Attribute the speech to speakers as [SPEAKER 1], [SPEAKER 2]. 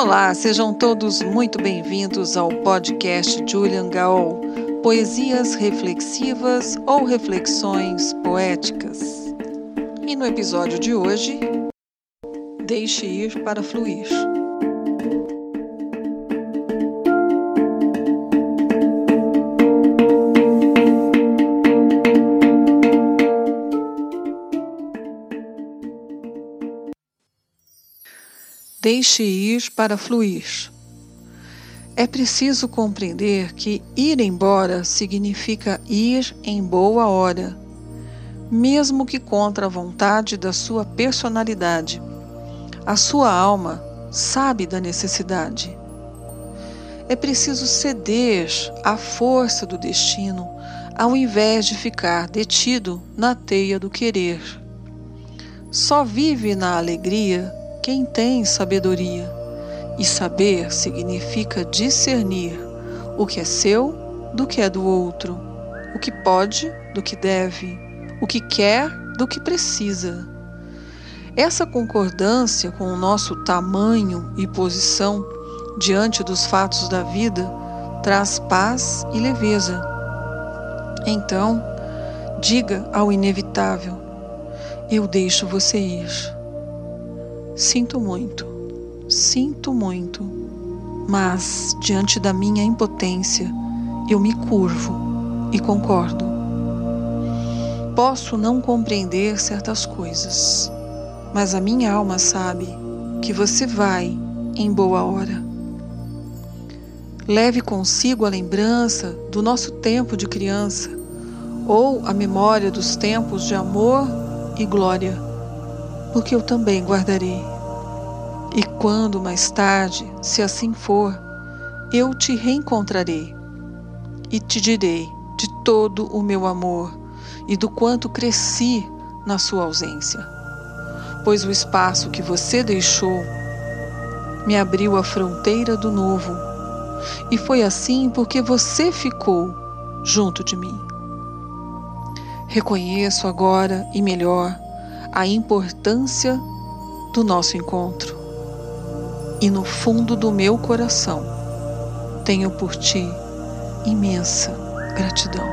[SPEAKER 1] Olá, sejam todos muito bem-vindos ao podcast Julian Gaol, Poesias Reflexivas ou Reflexões Poéticas. E no episódio de hoje, Deixe ir para fluir. Deixe ir para fluir. É preciso compreender que ir embora significa ir em boa hora, mesmo que contra a vontade da sua personalidade. A sua alma sabe da necessidade. É preciso ceder à força do destino, ao invés de ficar detido na teia do querer. Só vive na alegria quem tem sabedoria. E saber significa discernir o que é seu do que é do outro, o que pode do que deve, o que quer do que precisa. Essa concordância com o nosso tamanho e posição diante dos fatos da vida traz paz e leveza. Então, diga ao inevitável: Eu deixo você ir. Sinto muito, sinto muito, mas diante da minha impotência, eu me curvo e concordo. Posso não compreender certas coisas, mas a minha alma sabe que você vai em boa hora. Leve consigo a lembrança do nosso tempo de criança ou a memória dos tempos de amor e glória porque eu também guardarei. E quando mais tarde, se assim for, eu te reencontrarei e te direi de todo o meu amor e do quanto cresci na sua ausência. Pois o espaço que você deixou me abriu a fronteira do novo, e foi assim porque você ficou junto de mim. Reconheço agora e melhor a importância do nosso encontro. E no fundo do meu coração tenho por ti imensa gratidão.